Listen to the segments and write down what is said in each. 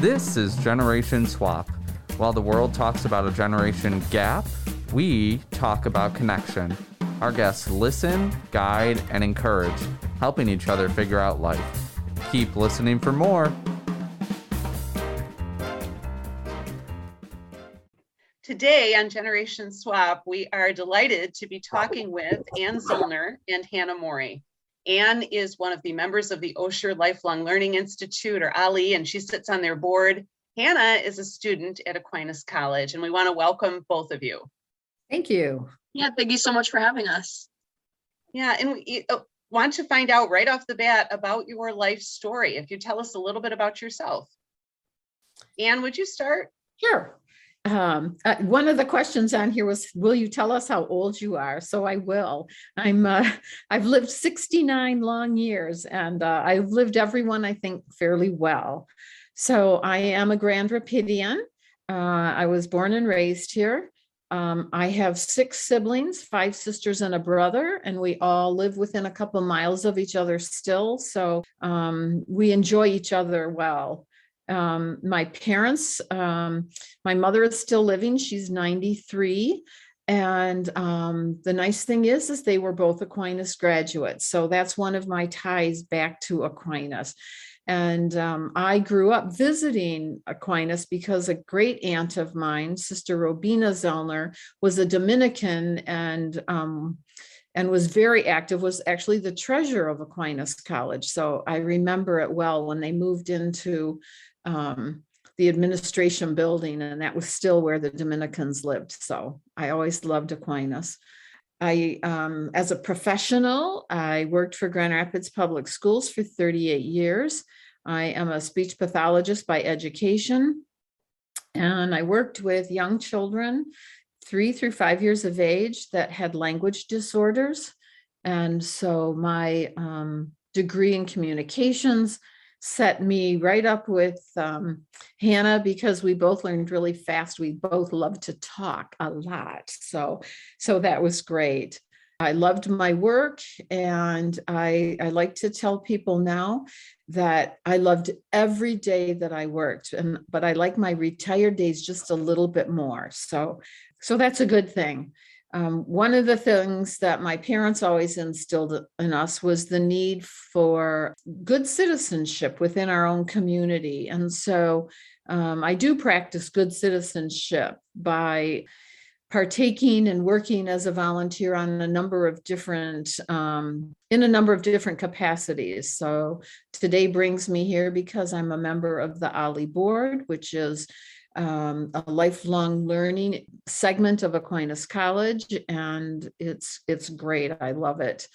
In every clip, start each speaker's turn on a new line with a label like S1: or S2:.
S1: This is Generation Swap. While the world talks about a generation gap, we talk about connection. Our guests listen, guide, and encourage, helping each other figure out life. Keep listening for more.
S2: Today on Generation Swap, we are delighted to be talking with Ann Zollner and Hannah Morey. Ann is one of the members of the Osher Lifelong Learning Institute, or OLLI, and she sits on their board. Hannah is a student at Aquinas College, and we want to welcome both of you.
S3: Thank you.
S4: Yeah, thank you so much for having us.
S2: Yeah, and we uh, want to find out right off the bat about your life story. If you tell us a little bit about yourself. Anne, would you start?
S3: Sure. Um, uh, one of the questions on here was, will you tell us how old you are? So I will. I'm, uh, I've lived 69 long years and uh, I've lived everyone, I think, fairly well. So I am a Grand Rapidian. Uh, I was born and raised here. Um, I have six siblings, five sisters and a brother, and we all live within a couple miles of each other still. So um, we enjoy each other well. Um, my parents, um, my mother is still living. She's 93. And um, the nice thing is, is they were both Aquinas graduates. So that's one of my ties back to Aquinas. And um, I grew up visiting Aquinas because a great aunt of mine, Sister Robina Zellner, was a Dominican and um, and was very active, was actually the treasurer of Aquinas College. So I remember it well when they moved into um, the administration building, and that was still where the Dominicans lived. So I always loved Aquinas. I, um, as a professional, I worked for Grand Rapids Public Schools for 38 years. I am a speech pathologist by education. And I worked with young children, three through five years of age, that had language disorders. And so my um, degree in communications set me right up with um, Hannah because we both learned really fast. We both love to talk a lot. So, so that was great. I loved my work and I, I like to tell people now that I loved every day that I worked and but I like my retired days just a little bit more. So so that's a good thing. Um, one of the things that my parents always instilled in us was the need for good citizenship within our own community. And so um, I do practice good citizenship by partaking and working as a volunteer on a number of different um, in a number of different capacities so today brings me here because i'm a member of the OLLI board which is um, a lifelong learning segment of Aquinas College, and it's it's great. I love it.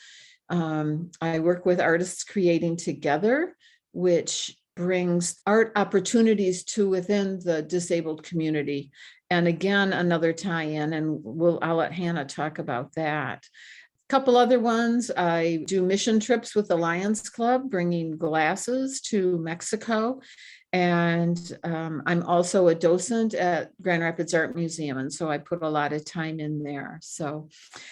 S3: Um, I work with artists creating together, which brings art opportunities to within the disabled community. And again, another tie-in, and we'll I'll let Hannah talk about that. A couple other ones. I do mission trips with the Lions Club, bringing glasses to Mexico and um, I'm also a docent at Grand Rapids Art Museum. And so I put a lot of time in there. So,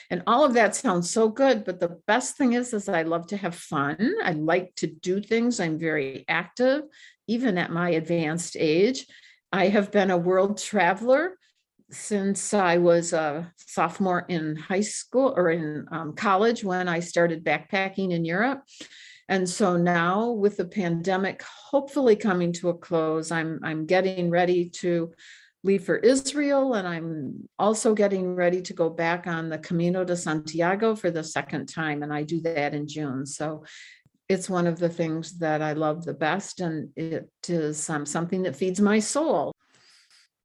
S3: and all of that sounds so good. But the best thing is, is I love to have fun. I like to do things. I'm very active, even at my advanced age. I have been a world traveler since I was a sophomore in high school or in um, college when I started backpacking in Europe. And so now with the pandemic hopefully coming to a close, I'm I'm getting ready to leave for Israel and I'm also getting ready to go back on the Camino de Santiago for the second time and I do that in June. So it's one of the things that I love the best and it is um, something that feeds my soul.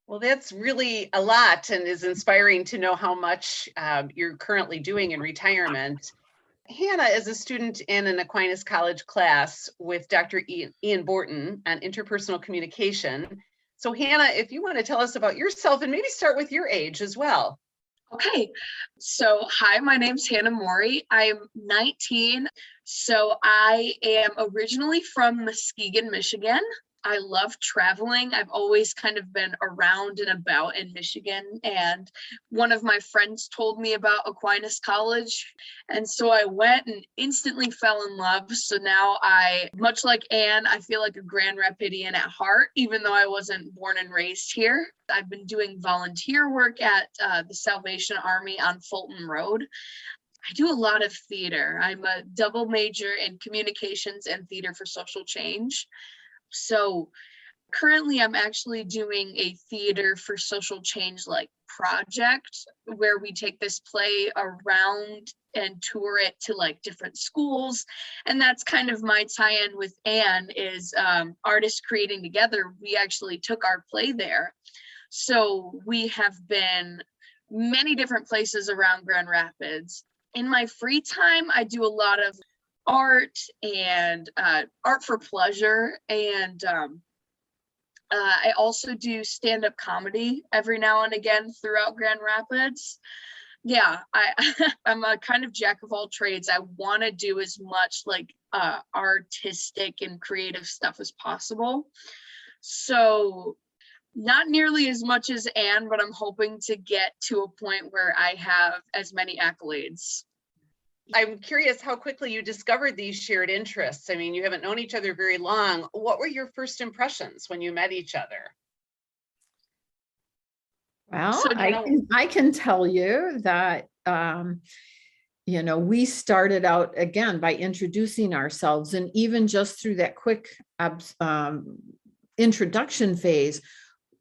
S2: Well, that's really a lot and is inspiring to know how much um, you're currently doing in retirement. Hannah is a student in an Aquinas College class with Dr. Ian Borton on interpersonal communication. So Hannah, if you want to tell us about yourself and maybe start with your age as well.
S4: Okay, so hi, my name's Hannah Morey. I'm 19. So I am originally from Muskegon, Michigan. I love traveling. I've always kind of been around and about in Michigan. And one of my friends told me about Aquinas College. And so I went and instantly fell in love. So now I, much like Anne, I feel like a Grand Rapidian at heart, even though I wasn't born and raised here. I've been doing volunteer work at uh, the Salvation Army on Fulton Road. I do a lot of theater. I'm a double major in communications and theater for social change. So currently I'm actually doing a theater for social change like project where we take this play around and tour it to like different schools. And that's kind of my tie-in with anne is um, artists creating together. We actually took our play there. So we have been many different places around grand rapids. In my free time i do a lot of art and uh, art for pleasure. And um, uh, I also do stand up comedy every now and again throughout Grand Rapids. Yeah, I, I'm a kind of jack of all trades. I want to do as much like uh, artistic and creative stuff as possible. So, not nearly as much as Anne, but I'm hoping to get to a point where I have as many accolades.
S2: I'm curious how quickly you discovered these shared interests. I mean, you haven't known each other very long. What were your first impressions when you met each other?
S3: Well, so I can, I can tell you that um, you know we started out again by introducing ourselves, and even just through that quick um, introduction phase,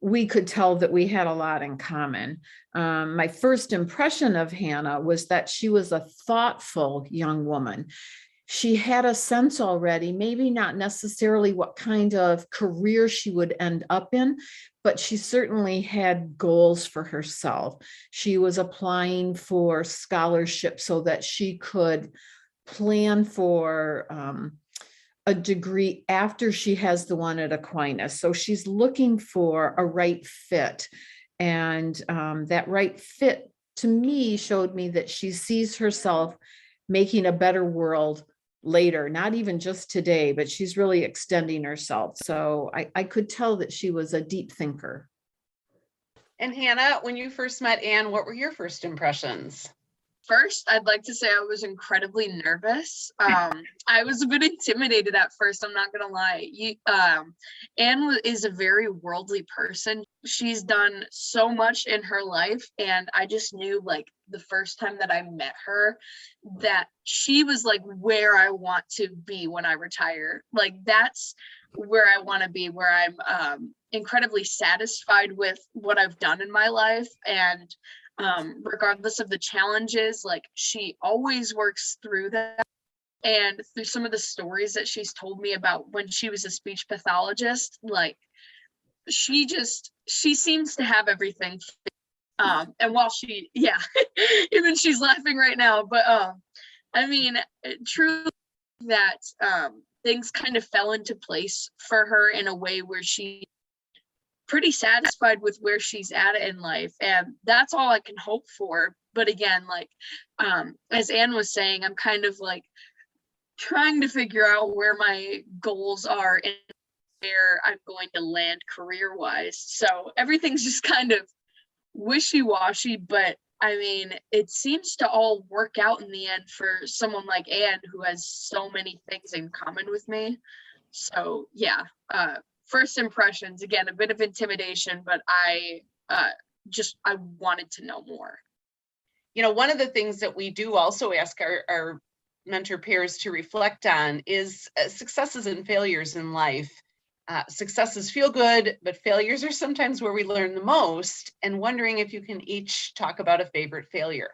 S3: we could tell that we had a lot in common. Um, my first impression of Hannah was that she was a thoughtful young woman. She had a sense already, maybe not necessarily what kind of career she would end up in, but she certainly had goals for herself. She was applying for scholarship so that she could plan for um, a degree after she has the one at Aquinas. So she's looking for a right fit. And um, that right fit to me showed me that she sees herself making a better world later, not even just today, but she's really extending herself. So I, I could tell that she was a deep thinker.
S2: And Hannah, when you first met Anne, what were your first impressions?
S4: First, I'd like to say I was incredibly nervous. Um, I was a bit intimidated at first. I'm not gonna lie. You, um, Anne is a very worldly person. She's done so much in her life, and I just knew like the first time that I met her that she was like where I want to be when I retire. Like that's where I want to be. Where I'm um, incredibly satisfied with what I've done in my life and um, regardless of the challenges. Like she always works through that. And through some of the stories that she's told me about when she was a speech pathologist, like she just she seems to have everything. Um, and while she, yeah, even she's laughing right now, but um, I mean, truly that um, things kind of fell into place for her in a way where she pretty satisfied with where she's at in life and that's all i can hope for. But again like um as anne was saying i'm kind of like trying to figure out where my goals are and where i'm going to land career wise so everything's just kind of wishy-washy but i mean it seems to all work out in the end for someone like anne who has so many things in common with me. So yeah uh first impressions again a bit of intimidation but i uh, just i wanted to know more.
S2: You know one of the things that we do also ask our, our mentor peers to reflect on is uh, successes and failures in life. Uh, successes feel good but failures are sometimes where we learn the most and wondering if you can each talk about a favorite failure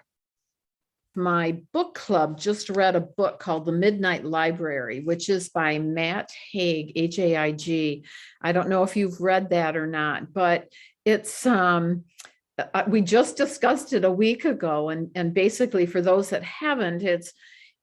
S3: my book club just read a book called The Midnight Library, which is by Matt Haig, H A I G. I don't know if you've read that or not, but it's um uh, we just discussed it a week ago and and basically for those that haven't it's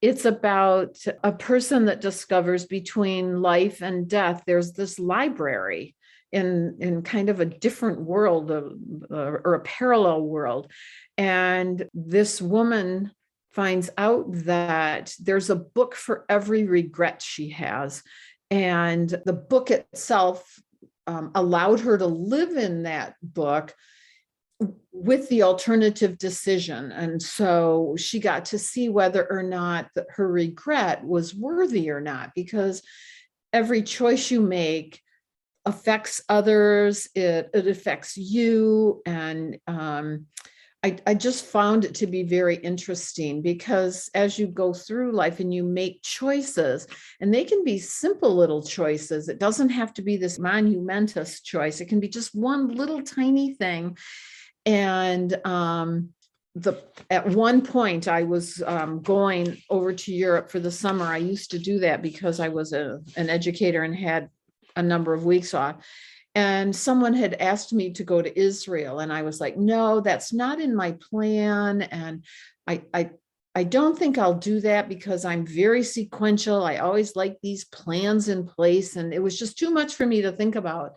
S3: it's about a person that discovers between life and death there's this library in in kind of a different world uh, or a parallel world and this woman finds out that there's a book for every regret she has And the book itself um, allowed her to live in that book with the alternative decision. And so she got to see whether or not her regret was worthy or not, because every choice you make affects others, it, it affects you. And um, I, I just found it to be very interesting because as you go through life and you make choices, and they can be simple little choices, it doesn't have to be this monumentous choice. It can be just one little tiny thing. And um, the at one point I was um, going over to Europe for the summer. I used to do that because I was a, an educator and had a number of weeks off and someone had asked me to go to Israel and I was like no that's not in my plan and I I I don't think I'll do that because I'm very sequential. I always like these plans in place and it was just too much for me to think about.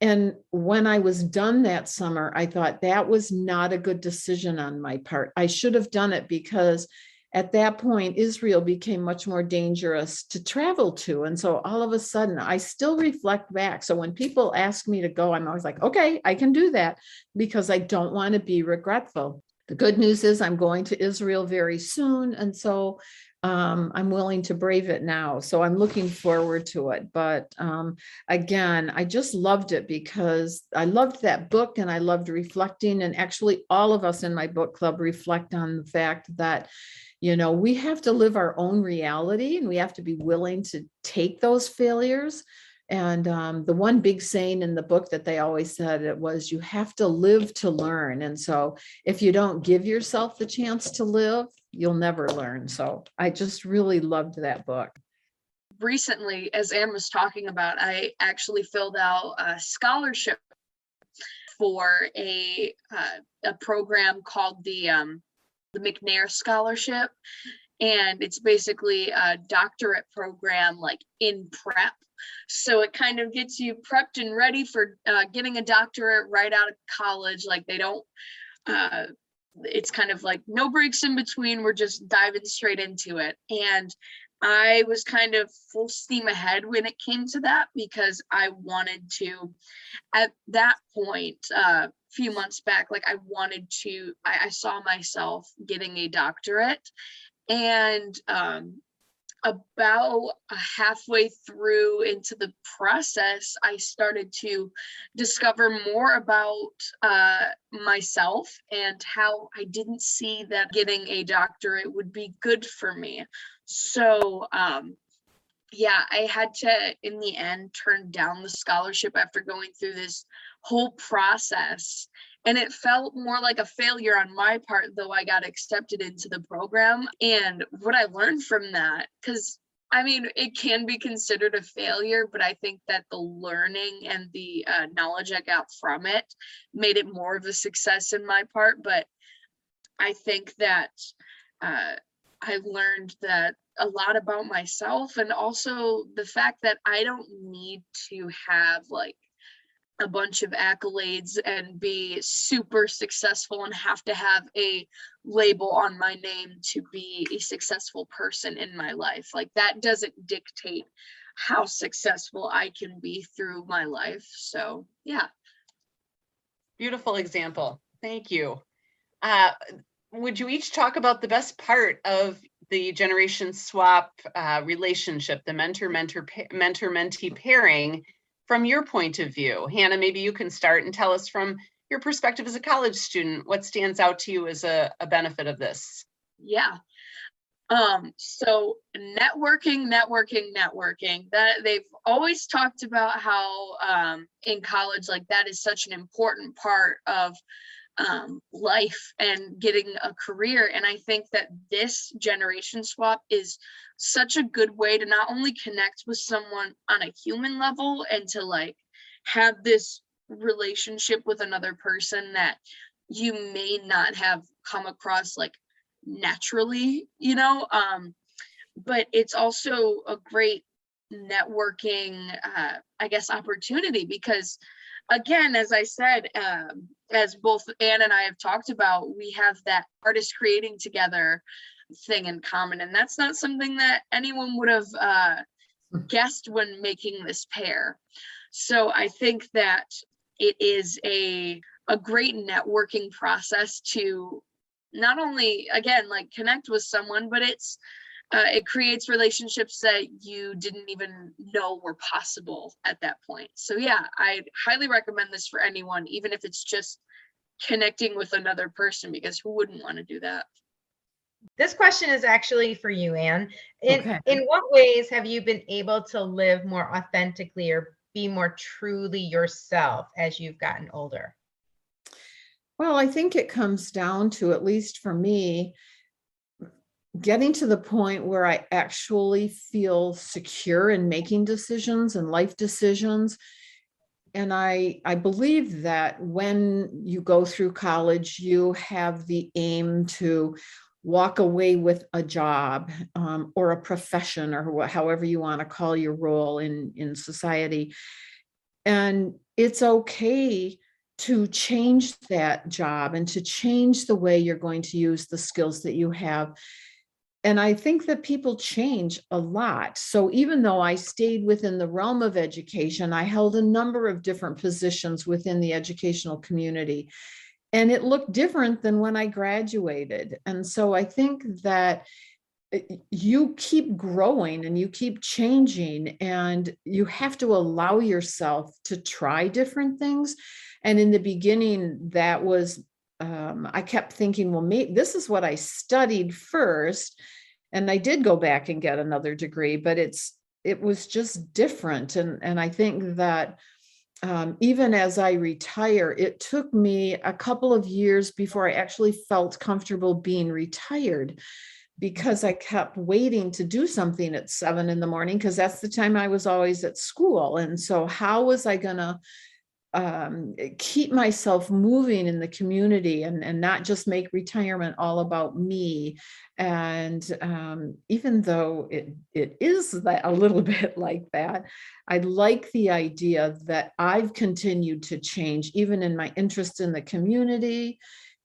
S3: And when I was done that summer I thought that was not a good decision on my part. I should have done it because at that point, Israel became much more dangerous to travel to. And so all of a sudden, I still reflect back. So when people ask me to go, I'm always like, okay, I can do that because I don't want to be regretful. The good news is I'm going to Israel very soon. And so um, I'm willing to brave it now. So I'm looking forward to it. But um, again, I just loved it because I loved that book and I loved reflecting. And actually, all of us in my book club reflect on the fact that you know we have to live our own reality and we have to be willing to take those failures and um, the one big saying in the book that they always said it was you have to live to learn and so if you don't give yourself the chance to live you'll never learn so i just really loved that book
S4: recently as anne was talking about i actually filled out a scholarship for a uh, a program called the um, the McNair Scholarship. And it's basically a doctorate program like in prep. So it kind of gets you prepped and ready for uh, getting a doctorate right out of college. Like they don't, uh, it's kind of like no breaks in between. We're just diving straight into it. And I was kind of full steam ahead when it came to that because I wanted to, at that point, a uh, few months back, like I wanted to, I, I saw myself getting a doctorate. And um, about halfway through into the process, I started to discover more about uh, myself and how I didn't see that getting a doctorate would be good for me. So, um, yeah, I had to, in the end, turn down the scholarship after going through this whole process. And it felt more like a failure on my part, though I got accepted into the program. And what I learned from that, because I mean, it can be considered a failure, but I think that the learning and the uh, knowledge I got from it made it more of a success in my part. But I think that uh, I learned that a lot about myself and also the fact that I don't need to have like a bunch of accolades and be super successful and have to have a label on my name to be a successful person in my life. Like that doesn't dictate how successful I can be through my life. So, yeah.
S2: Beautiful example. Thank you. Uh, would you each talk about the best part of the generation swap uh, relationship, the mentor mentor mentor mentee pairing from your point of view? Hannah, maybe you can start and tell us from your perspective as a college student what stands out to you as a, a benefit of this.
S4: Yeah. Um, so networking, networking, networking. That they've always talked about how um, in college, like that is such an important part of um, life and getting a career. And I think that this generation swap is such a good way to not only connect with someone on a human level and to like have this relationship with another person that you may not have come across like naturally, you know, um, but it's also a great networking, uh, I guess, opportunity because again, as I said, um, as both Anne and I have talked about, we have that artist creating together thing in common. And that's not something that anyone would have uh, guessed when making this pair. So I think that it is a a great networking process to not only again like connect with someone, but it's uh, it creates relationships that you didn't even know were possible at that point. So yeah, I highly recommend this for anyone, even if it's just connecting with another person, because who wouldn't want to do that?
S5: This question is actually for you, Anne. In
S3: Okay.
S5: in what ways have you been able to live more authentically or be more truly yourself as you've gotten older?
S3: Well, I think it comes down to, at least for me, getting to the point where I actually feel secure in making decisions and life decisions. And I, I believe that when you go through college, you have the aim to walk away with a job um, or a profession or wha- however you want to call your role in, in society. And it's okay to change that job and to change the way you're going to use the skills that you have. And I think that people change a lot. So even though I stayed within the realm of education, I held a number of different positions within the educational community. And it looked different than when I graduated. And so I think that uh, you keep growing and you keep changing and you have to allow yourself to try different things and in the beginning that was um, i kept thinking well maybe this is what i studied first and i did go back and get another degree but it's it was just different and and i think that um, even as i retire it took me a couple of years before i actually felt comfortable being retired because I kept waiting to do something at seven in the morning because that's the time I was always at school. And so, how was I going to um, keep myself moving in the community and, and not just make retirement all about me? And um, even though it, it is that a little bit like that, I like the idea that I've continued to change, even in my interest in the community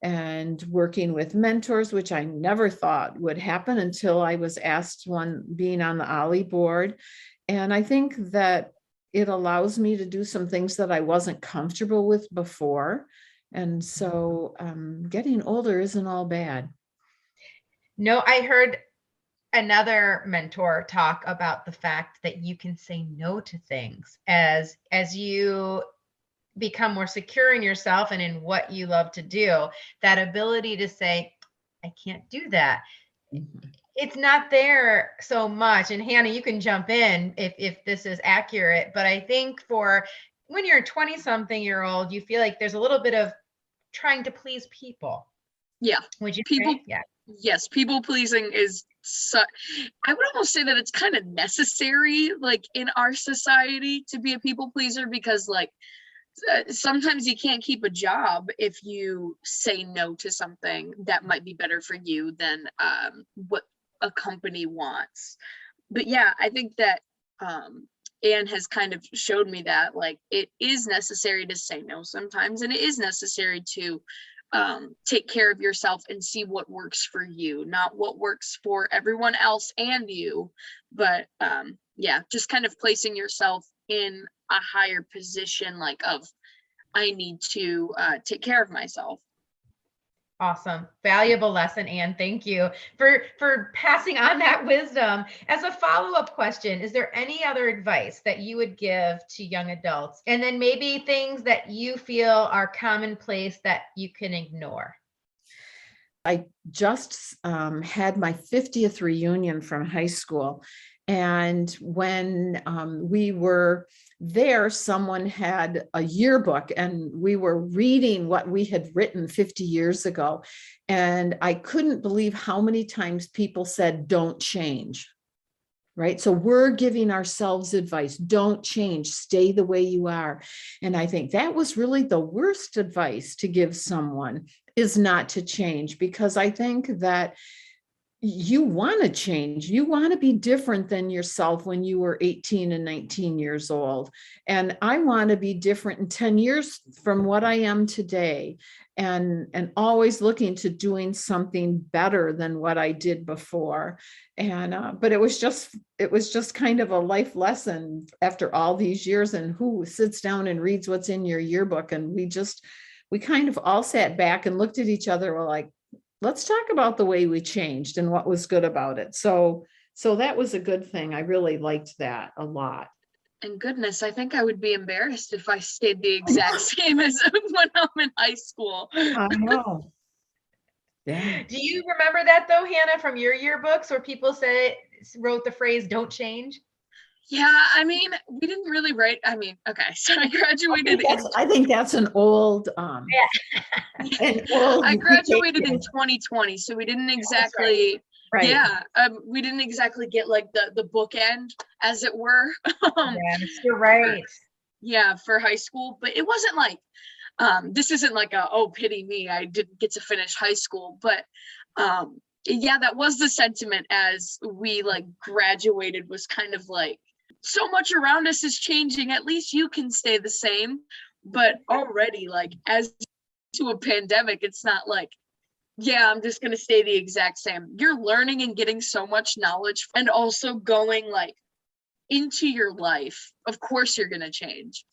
S3: and working with mentors, which I never thought would happen until I was asked one being on the OLLI board. And I think that it allows me to do some things that I wasn't comfortable with before. And so um, getting older isn't all bad.
S5: No, I heard another mentor talk about the fact that you can say no to things as as you become more secure in yourself and in what you love to do that ability to say i can't do that it's not there so much and hannah you can jump in if if this is accurate but i think for when you're a 20 something year old you feel like there's a little bit of trying to please people
S4: Yeah.
S5: would you
S4: People-
S5: say? yeah
S4: yes people pleasing is su- i would almost say that it's kind of necessary like in our society to be a people pleaser because like uh, sometimes you can't keep a job if you say no to something that might be better for you than um, what a company wants but yeah i think that um, anne has kind of showed me that like it is necessary to say no sometimes and it is necessary to um, take care of yourself and see what works for you, not what works for everyone else and you. But um, yeah, just kind of placing yourself in a higher position, like of I need to uh, take care of myself.
S5: Awesome. Valuable lesson, Anne. Thank you for for passing on that wisdom. As a follow-up question, is there any other advice that you would give to young adults? And then maybe things that you feel are commonplace that you can ignore.
S3: I just um, had my 50th reunion from high school. And when um, we were there, someone had a yearbook and we were reading what we had written 50 years ago. And I couldn't believe how many times people said, don't change. Right. So we're giving ourselves advice don't change, stay the way you are. And I think that was really the worst advice to give someone is not to change because I think that you want to change. You want to be different than yourself when you were 18 and 19 years old. And I want to be different in 10 years from what I am today. And, and always looking to doing something better than what I did before. And uh, but it was just it was just kind of a life lesson after all these years. And who sits down and reads what's in your yearbook? And we just we kind of all sat back and looked at each other. We're like, let's talk about the way we changed and what was good about it. So, so that was a good thing. I really liked that a lot.
S4: And goodness, I think I would be embarrassed if I stayed the exact same as when I'm in high school.
S3: I know. Yeah.
S5: Do you remember that though, Hannah, from your yearbooks where people said wrote the phrase "Don't change"?
S4: Yeah, I mean, we didn't really write. I mean, okay, so I graduated.
S3: I think that's, I think that's an old. Um,
S4: yeah. an old I graduated in 2020, so we didn't exactly. Right. Yeah, um, we didn't exactly get like the the bookend, as it were.
S5: um, yes, you're right.
S4: Yeah, for high school, but it wasn't like um, this isn't like a oh pity me, I didn't get to finish high school, but um, yeah, that was the sentiment as we like graduated was kind of like so much around us is changing. At least you can stay the same. But already, like, as to a pandemic, it's not like, yeah, I'm just going to stay the exact same. You're learning and getting so much knowledge and also going like into your life. Of course, you're going to change.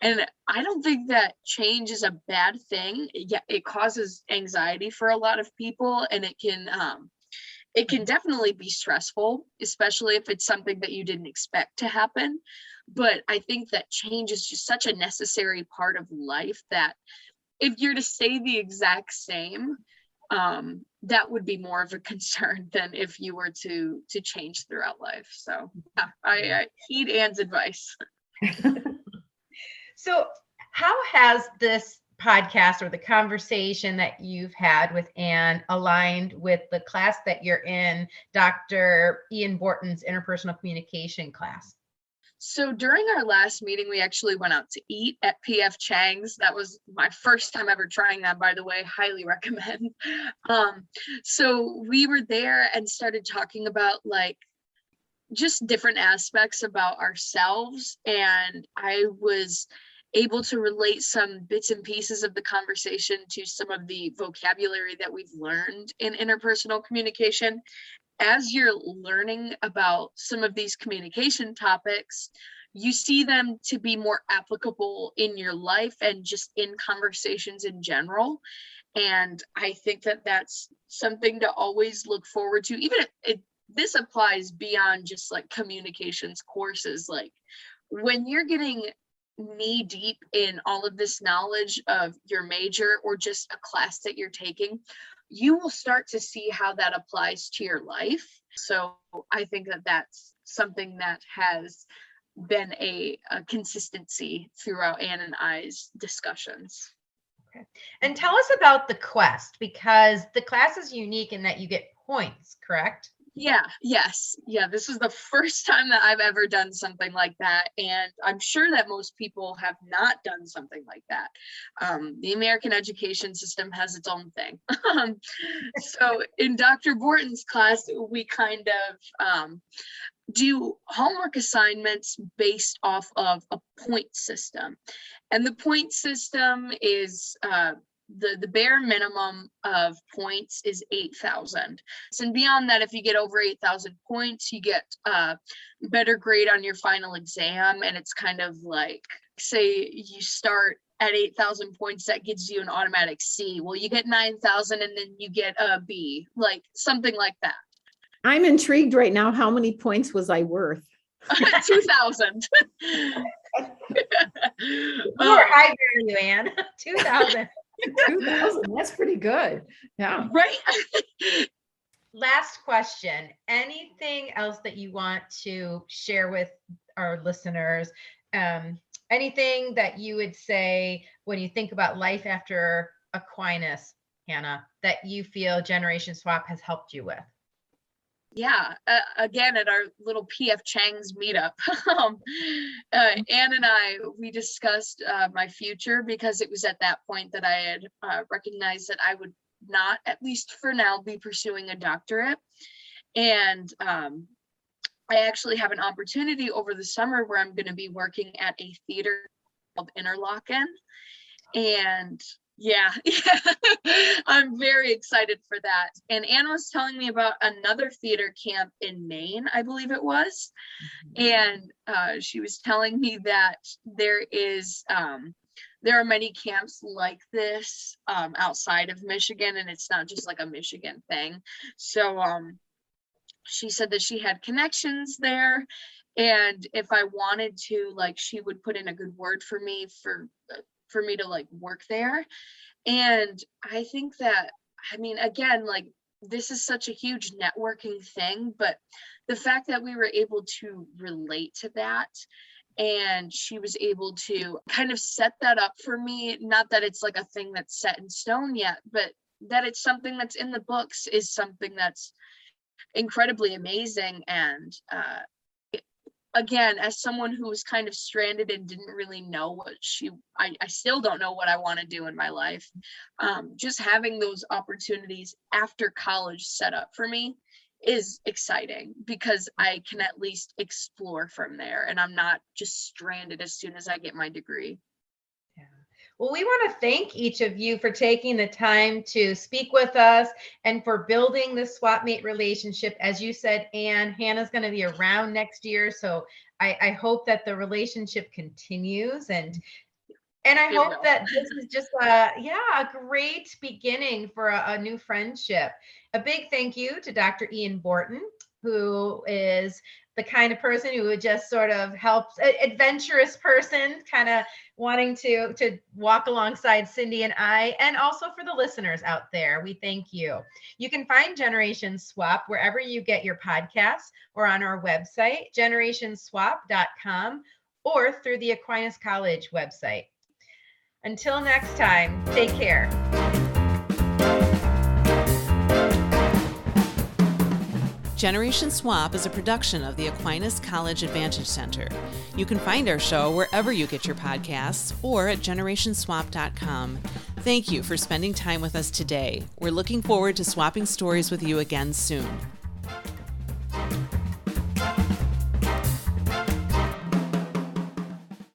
S4: And I don't think that change is a bad thing. Yeah, it causes anxiety for a lot of people and it can um, it can definitely be stressful, especially if it's something that you didn't expect to happen. But I think that change is just such a necessary part of life that if you're to stay the exact same, um, that would be more of a concern than if you were to to change throughout life. So yeah, I, I heed Anne's advice.
S5: so how has this podcast or the conversation that you've had with Anne aligned with the class that you're in, Dr. Ian Borton's interpersonal communication class?
S4: So during our last meeting, we actually went out to eat at PF Chang's. That was my first time ever trying that, by the way. Highly recommend. Um, so we were there and started talking about like just different aspects about ourselves. And I was able to relate some bits and pieces of the conversation to some of the vocabulary that we've learned in interpersonal communication. As you're learning about some of these communication topics, you see them to be more applicable in your life and just in conversations in general. And I think that that's something to always look forward to. Even if it, this applies beyond just like communications courses, like when you're getting knee deep in all of this knowledge of your major or just a class that you're taking, you will start to see how that applies to your life. So I think that that's something that has been a, a consistency throughout Anne and I's discussions.
S5: Okay. And tell us about the quest because the class is unique in that you get points, correct?
S4: Yeah, yes. Yeah, this is the first time that I've ever done something like that. And I'm sure that most people have not done something like that. Um, the American education system has its own thing. So in Dr. Borton's class, we kind of um, do homework assignments based off of a point system. And the point system is uh, the the bare minimum of points is 8000 and beyond that if you get over 8000 points you get a better grade on your final exam and it's kind of like say you start at 8000 points that gives you an automatic c. Well you get 9000 and then you get a b like something like that.
S3: I'm intrigued right now how many points was i worth?
S4: 2000
S5: More high value, Anne. 2000.
S3: 2000 that's pretty good. Yeah.
S4: Right?
S5: Last question. Anything else that you want to share with our listeners? Um, anything that you would say when you think about life after aquinas hannah that you feel generation swap has helped you with
S4: yeah uh, again at our little pf chang's meetup um, uh, anne and i we discussed uh, my future because it was at that point that i had uh, recognized that i would not, at least for now, be pursuing a doctorate. And um, I actually have an opportunity over the summer where I'm going to be working at a theater called Interlochen. And yeah, yeah, I'm very excited for that. And Anna was telling me about another theater camp in Maine, I believe it was. And uh, she was telling me that there is, um, there are many camps like this um, outside of Michigan, and it's not just like a Michigan thing. So um, she said that she had connections there and if i wanted to like she would put in a good word for me for for me to like work there. And i think that i mean again like this is such a huge networking thing but the fact that we were able to relate to that and she was able to kind of set that up for me not that it's like a thing that's set in stone yet but that it's something that's in the books is something that's incredibly amazing and uh, again as someone who was kind of stranded and didn't really know what she i, I still don't know what i want to do in my life um, just having those opportunities after college set up for me is exciting because i can at least explore from there and i'm not just stranded as soon as i get my degree
S5: well, we want to thank each of you for taking the time to speak with us and for building the swapmate relationship. As you said, Anne, Hannah's going to be around next year. So I, I hope that the relationship continues and and I hope that this is just a yeah, a great beginning for a, a new friendship. A big thank you to Dr. Ian Borton, who is the kind of person who would just sort of help adventurous person kind of wanting to to walk alongside Cindy and I and also for the listeners out there we thank you. You can find generation swap wherever you get your podcasts or on our website generationswap.com or through the Aquinas College website. Until next time take care
S6: Generation Swap is a production of the Aquinas College Advantage Center. You can find our show wherever you get your podcasts or at generationswap.com. Thank you for spending time with us today. We're looking forward to swapping stories with you again soon.